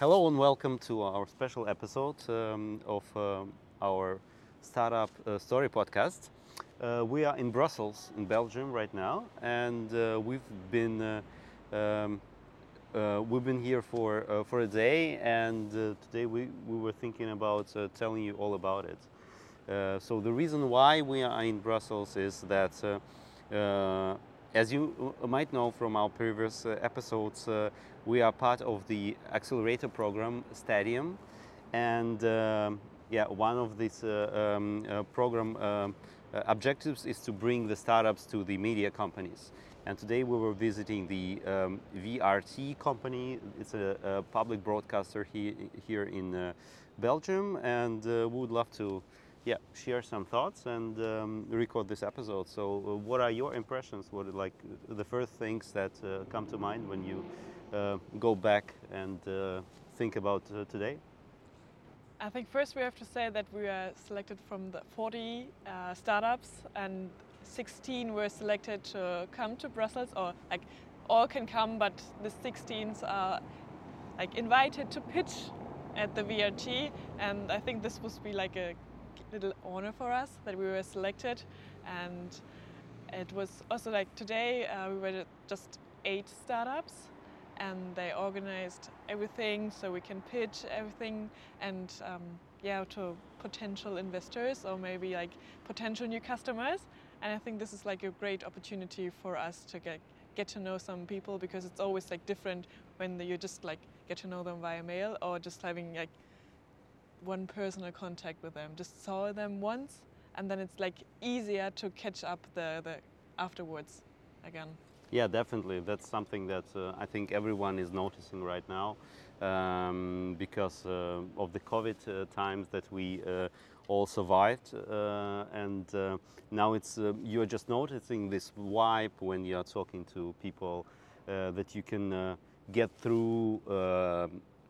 Hello and welcome to our special episode um, of uh, our Startup uh, Story podcast. Uh, we are in Brussels, in Belgium, right now, and uh, we've been uh, um, uh, we've been here for for a day, and today we, we were thinking about telling you all about it. So the reason why we are in Brussels is that, as you uh, might know from our previous uh, episodes, uh, we are part of the accelerator program Stadiem, and yeah, one of these um, program objectives is to bring the startups to the media companies. And today we were visiting the um, VRT company. It's a, a public broadcaster he, here in uh, Belgium, and uh, we would love to, yeah, share some thoughts and um, record this episode. So, uh, what are your impressions? What are like the first things that uh, come to mind when you uh, go back and uh, think about uh, today? I think first we have to say that we are selected from the 40 uh, startups and 16 were selected to come to Brussels or like all can come but the 16s are like invited to pitch at the VRT and I think this must be like a little honor for us that we were selected. And it was also like today uh, we were just eight startups and they organized everything so we can pitch everything and um, yeah to potential investors or maybe like potential new customers. And i think this is like a great opportunity for us to get get to know some people because it's always like different when you just like get to know them via mail or just having like one personal contact with them. Just saw them once and then it's like easier to catch up the, the afterwards again. Yeah, definitely. That's something that uh, I think everyone is noticing right now um, because uh, of the COVID uh, times that we uh, all survived, uh, and uh, now it's you are just noticing this vibe when you are talking to people that you can get through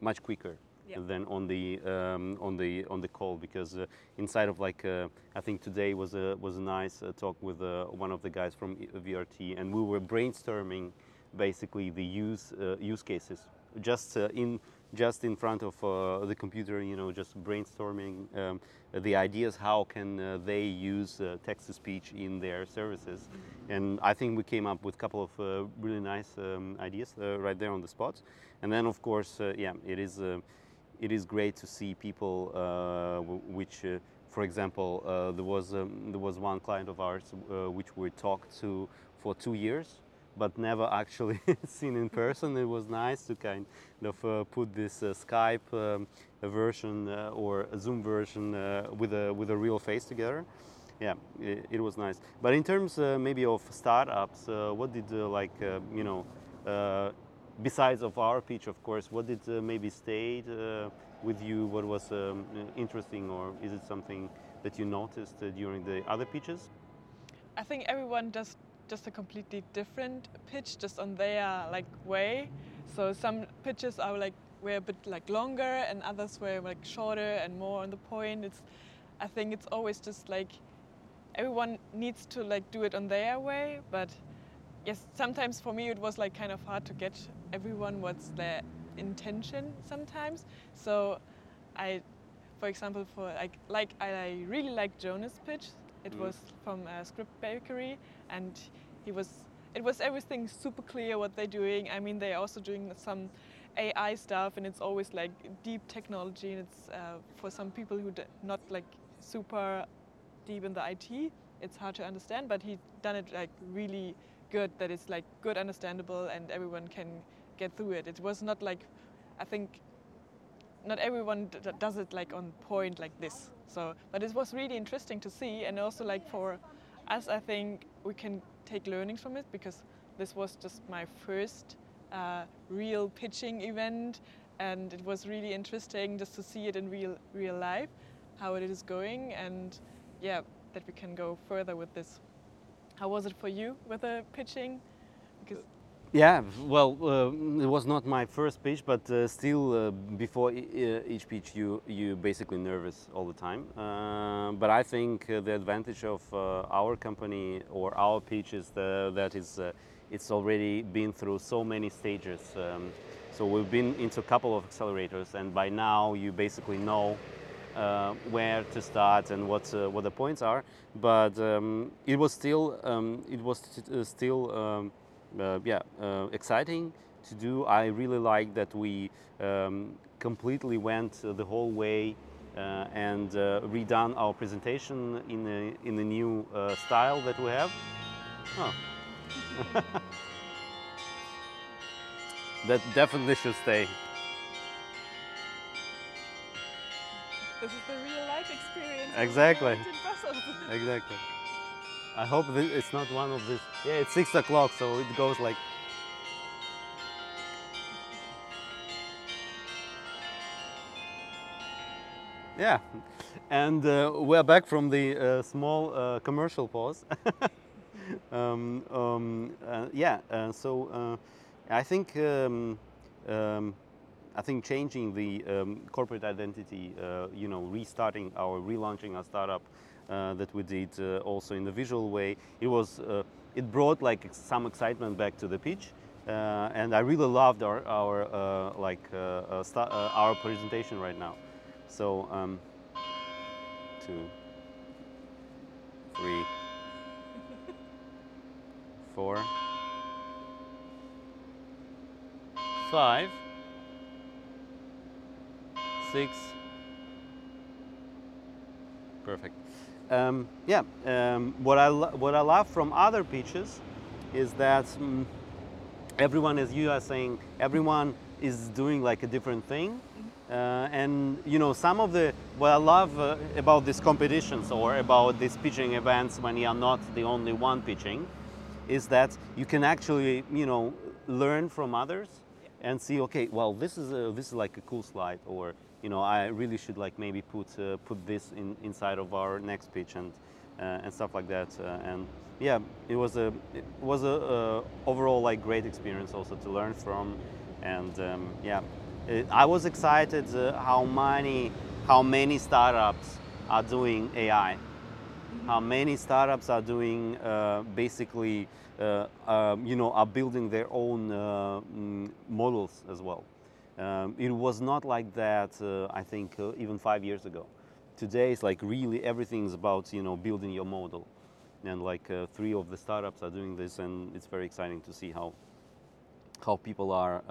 much quicker Yeah. than on the um, on the on the call because uh, inside of like uh, I think today was a was a nice uh, talk with uh, one of the guys from E- VRT and we were brainstorming basically the use uh, use cases just uh, in just in front of uh, the computer you know just brainstorming um, the ideas how can uh, they use uh, text to speech in their services. And I think we came up with a couple of uh, really nice um, ideas uh, right there on the spot. And then of course uh, yeah it is uh, it is great to see people uh, which, uh, for example, uh, there was um, there was one client of ours uh, which we talked to for two years, but never actually seen in person. It was nice to kind of uh, put this uh, Skype um, version or Zoom version with a with a real face together. Yeah, it, it was nice. But in terms maybe of startups, what did like you know? Besides of our pitch, of course, what did uh, maybe stayed uh, with you? What was um, interesting, or is it something that you noticed uh, during the other pitches? I think everyone does just a completely different pitch, just on their like way. So some pitches are like were a bit like longer, and others were like shorter and more on the point. It's, I think it's always just like everyone needs to like do it on their way, but yes, sometimes for me it was like kind of hard to get everyone what's their intention sometimes. So I, for example, for like like I really liked Jonas' pitch. It Mhm. was from uh, Script Bakery, and he was. It was everything super clear what they're doing. I mean, they're also doing some AI stuff, and it's always like deep technology, and it's uh, for some people who d- not like super deep in the IT, it's hard to understand. But he done it like really good. That it's like good, understandable, and everyone can get through it. It was not like, I think, not everyone does it like on point like this. So, but it was really interesting to see, and also like for us, I think we can take learnings from it because this was just my first uh, real pitching event, and it was really interesting just to see it in real real life, how it is going, and yeah, that we can go further with this. How was it for you with the pitching? Because Yeah, well, uh, it was not my first pitch, but uh, still, uh, before e- each pitch, you you basically nervous all the time. Uh, but I think uh, the advantage of uh, our company or our pitch is the, that is it's already been through so many stages. Um, So we've been into a couple of accelerators, and by now you basically know uh, where to start and what uh, what the points are. But um, it was still um, it was st- still um, uh, yeah exciting to do. I really like that we um, completely went the whole way uh, and uh, redone our presentation in a, in the new uh, style that we have. Oh. that definitely should stay. This is the real life experience. Exactly. Exactly. I hope it's not one of these. Yeah, it's six o'clock, so it goes like Yeah, and uh, we're back from the uh, small uh, commercial pause. um, um, uh, yeah, uh, so uh, I think um, um, I think changing the um, corporate identity, uh, you know, restarting our relaunching our startup uh, that we did uh, also in the visual way, it was it brought like some excitement back to the pitch. and I really loved our, our like our presentation right now. So, um, two, three, four, five, six. Perfect. Um, yeah. Um, what I what I love from other pitches is that um, everyone, as you are saying, everyone is doing like a different thing uh, and you know, some of the what I love uh, about these competitions or about these pitching events when you are not the only one pitching, is that you can actually you know learn from others and see okay, well this is a, this is like a cool slide or you know I really should like maybe put uh, put this in inside of our next pitch and uh, and stuff like that uh, and yeah it was a it was a uh, overall like great experience also to learn from and um, yeah uh, I was excited uh, how many how many startups are doing AI. How many startups are doing uh, basically, uh, um, you know, are building their own models as well. Um, it was not like that, uh, I think, even five years ago. Today, it's like really everything is about, you know, building your model. And like three of the startups are doing this, and it's very exciting to see how how people are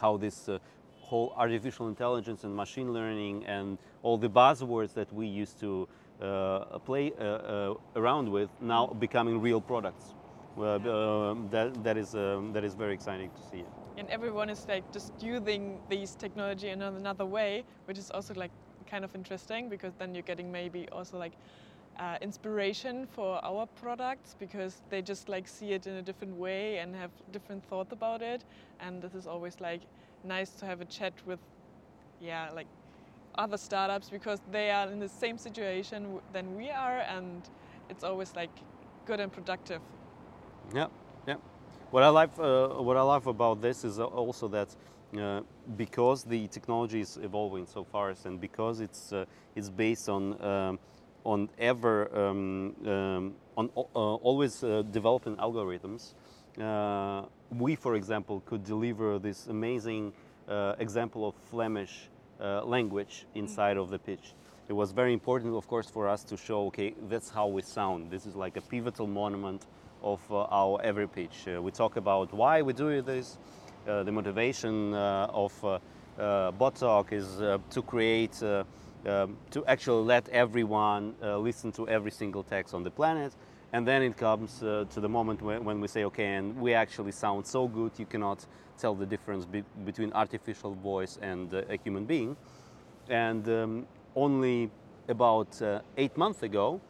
how this uh, whole artificial intelligence and machine learning and all the buzzwords that we used to uh, play uh, uh around with now becoming real products. Um, that, that, is, um, that is very exciting to see. And everyone is like just using these technology in another way, which is also like kind of interesting because then you're getting maybe also like uh, inspiration for our products because they just like see it in a different way and have different thoughts about it. And this is always like nice to have a chat with yeah like other startups because they are in the same situation than we are. And it's always like good and productive yeah yeah what i like uh, what i love about this is also that uh, because the technology is evolving so fast and because it's uh, it's based on um, on ever um, um, on uh, always uh, developing algorithms. We, for example, could deliver this amazing example of Flemish language inside of the pitch. It was very important, of course, for us to show, okay, that's how we sound. This is like a pivotal monument of uh, our every pitch. Uh, we talk about why we do this. Uh, the motivation of uh, BotTalk is to create um, to actually let everyone listen to every single text on the planet. And then it comes to the moment when, when, we say, okay, and we actually sound so good, you cannot tell the difference be between artificial voice and a human being. And um, only about uh, eight months ago,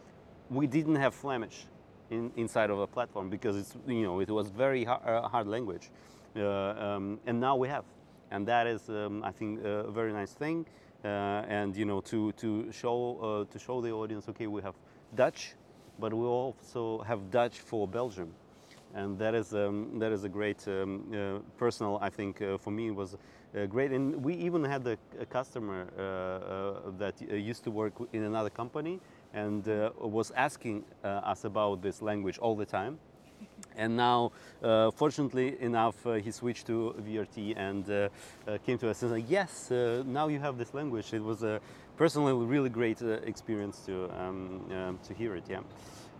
we didn't have Flemish in, inside of a platform because it's, you know, it was very hard, uh, hard language. Uh, um, and now we have. And that is, um, I think, a very nice thing. Uh, and you know to to show uh, to show the audience okay we have Dutch but we also have Dutch for Belgium and that is um, that is a great um, uh, personal I think uh, for me was uh, great and we even had a, a customer uh, that used to work in another company and was asking us about this language all the time. And now uh, fortunately enough uh, he switched to VRT and uh, uh, came to us and said yes uh, now you have this language. It was a personally really great uh, experience to um, um, to hear it yeah.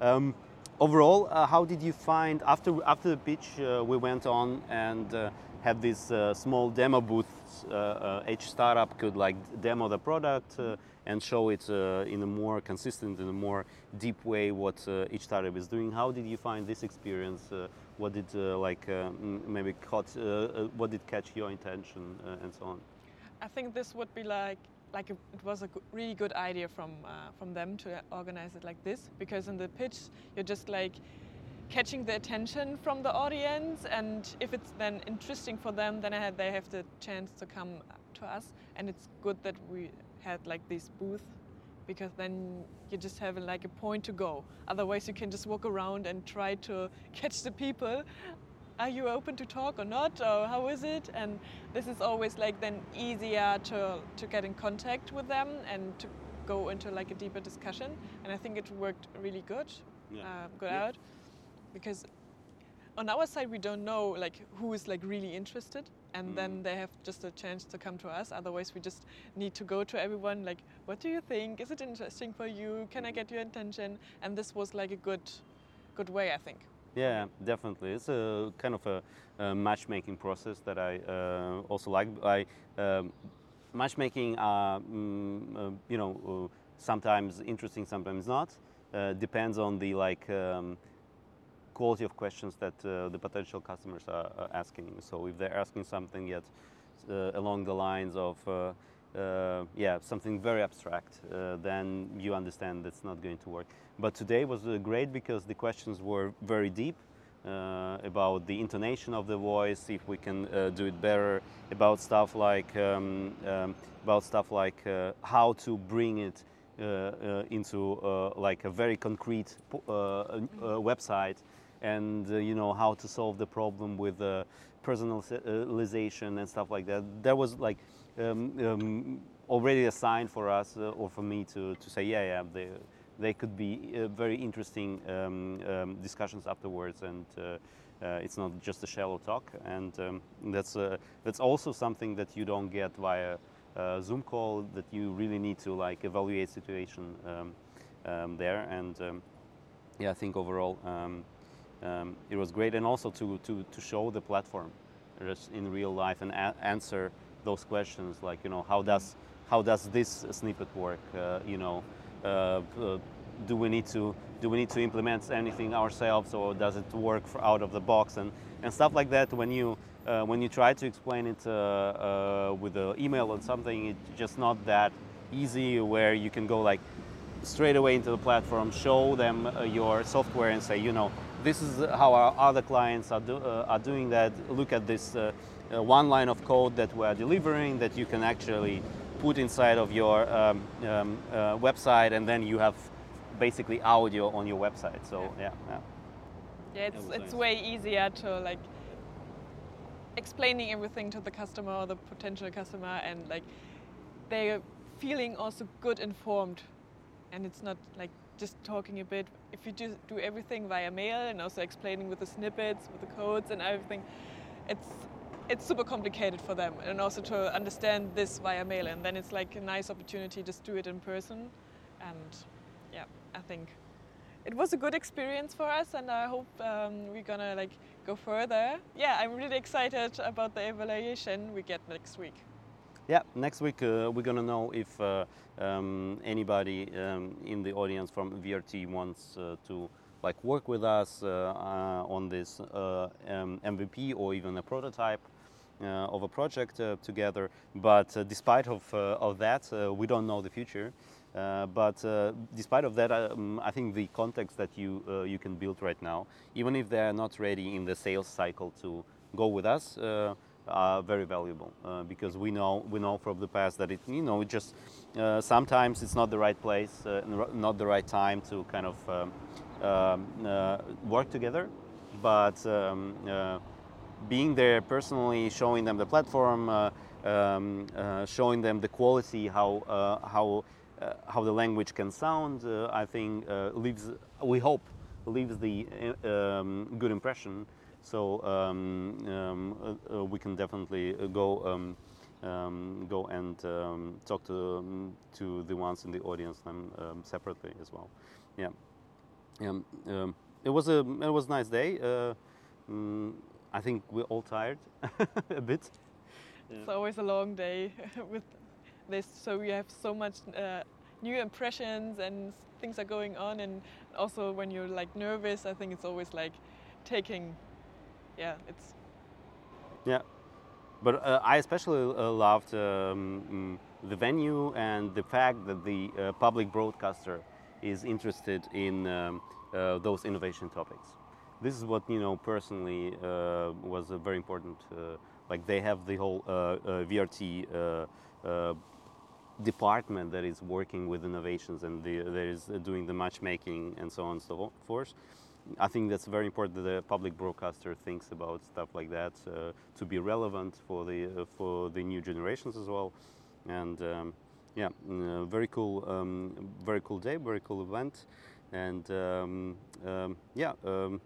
Um, overall uh, how did you find after after the pitch uh, we went on and uh, had this uh, small demo booth uh, uh, each startup could like demo the product uh, and show it uh, in a more consistent in a more deep way what uh, each startup is doing. How did you find this experience? Uh, what did like maybe caught what did catch your attention and so on? I think this would be like like it was a really good idea from uh, from them to organize it like this because in the pitch you're just like catching the attention from the audience and if it's then interesting for them then they have the chance to come to us and it's good that we had like this booth because then you just have like a point to go. Otherwise you can just walk around and try to catch the people. Are you open to talk or not? Or how is it? And this is always like then easier to to get in contact with them and to go into like a deeper discussion. And i think it worked really good Yeah. uh, good Yeah. out. Because on our side we don't know like who is like really interested and then Mm. they have just a chance to come to us otherwise we just need to go to everyone like what do you think is it interesting for you can i get your attention and this was like a good good way i think Yeah, definitely. It's a kind of a, a matchmaking process that I uh, also like. I um, matchmaking, uh, mm, uh, you know, uh, sometimes interesting, sometimes not. Uh, depends on the like um, quality of questions that uh, the potential customers are, are asking. So if they're asking something yet uh, along the lines of uh, uh, yeah something very abstract, uh, then you understand that's not going to work. But today was great because the questions were very deep. About the intonation of the voice, if we can do it better, about stuff like um, um, about stuff like how to bring it uh, uh, into uh, like a very concrete website and uh, you know how to solve the problem with uh, personalization and stuff like that. That was like um, um, already a sign for us uh, or for me to, to say yeah yeah they, they could be uh, very interesting um, um, discussions afterwards. And uh, uh, it's not just a shallow talk. And um, that's that's also something that you don't get via Zoom call that you really need to like evaluate situation um, there. And yeah I think overall um, it was great and also to, to, to show the platform just in real life and answer those questions like you know how does how does this snippet work? Uh, you know uh, uh, do we need to do we need to implement anything ourselves or does it work out of the box? And, and stuff like that when you uh, when you try to explain it uh, uh, with an email or something it's just not that easy where you can go like straight away into the platform, show them your software, and say, you know, this is how our other clients are, do, uh, are doing that. Look at this uh, uh, one line of code that we are delivering that you can actually put inside of your um, um, uh, website, and then you have basically audio on your website. So yeah, yeah. Yeah, it's, was it's nice. way easier to like explaining everything to the customer or the potential customer and like they're feeling also good informed and it's not like just talking a bit. If you just do everything via mail and also explaining with the snippets with the codes and everything it's it's super complicated for them. And also to understand this via mail and then it's like a nice opportunity just do it in person. And yeah i think it was a good experience for us and i hope um, we're gonna like go further. Yeah i'm really excited about the evaluation we get next week Yeah, next week uh, we're gonna know if uh, um, anybody um, in the audience from VRT wants uh, to like work with us uh, uh, on this uh, um, MVP or even a prototype of a project together. But despite of, of that, we don't know the future. But despite of that, um, I think the context that you you can build right now, even if they are not ready in the sales cycle to go with us, are very valuable uh, because we know we know from the past that it you know it just uh, sometimes it's not the right place, uh, not the right time to kind of um, um, uh, work together, but. Um, uh, being there personally, showing them the platform, um, showing them the quality, how how how the language can sound, I think leaves. We hope leaves the um, good impression. So um, um, uh, uh, we can definitely uh, go um, um, go and um, talk to um, to the ones in the audience then um, separately as well. Yeah, it was a it was a nice day. Uh, mm, I think we're all tired a bit. It's always a long day with this, so we have so much uh, new impressions and things are going on, and also when you're like nervous, I think it's always like taking, yeah, it's Yeah, but uh, I especially uh, loved um, mm, the venue and the fact that the uh, public broadcaster is interested in um, uh, those innovation topics. This is what you know personally uh, was very important. Uh, like they have the whole VRT. Department that is working with innovations and the, that is doing the matchmaking and so on and so forth. I think that's very important that the public broadcaster thinks about stuff like that uh, to be relevant for the uh, for the new generations as well. And um, yeah, mm, uh, very cool, um, very cool day, very cool event, and um, um, yeah, um,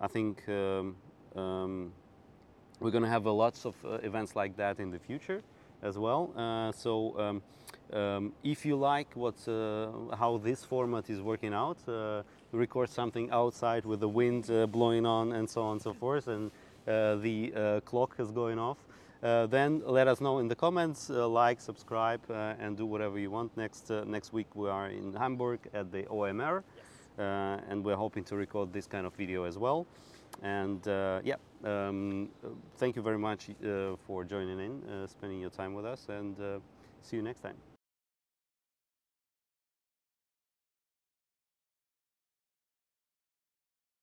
I think um, we're going to have lots of uh, events like that in the future as well. Uh, so if you like what uh, how this format is working out, record something outside with the wind uh, blowing on and so on and so forth, and uh, the uh, clock is going off. Uh, then let us know in the comments, uh, like, subscribe, uh, and do whatever you want. Next uh, next week we are in Hamburg at the OMR, uh, and we're hoping to record this kind of video as well. And uh, yeah, um, thank you very much uh, for joining in, uh, spending your time with us, and uh, see you next time.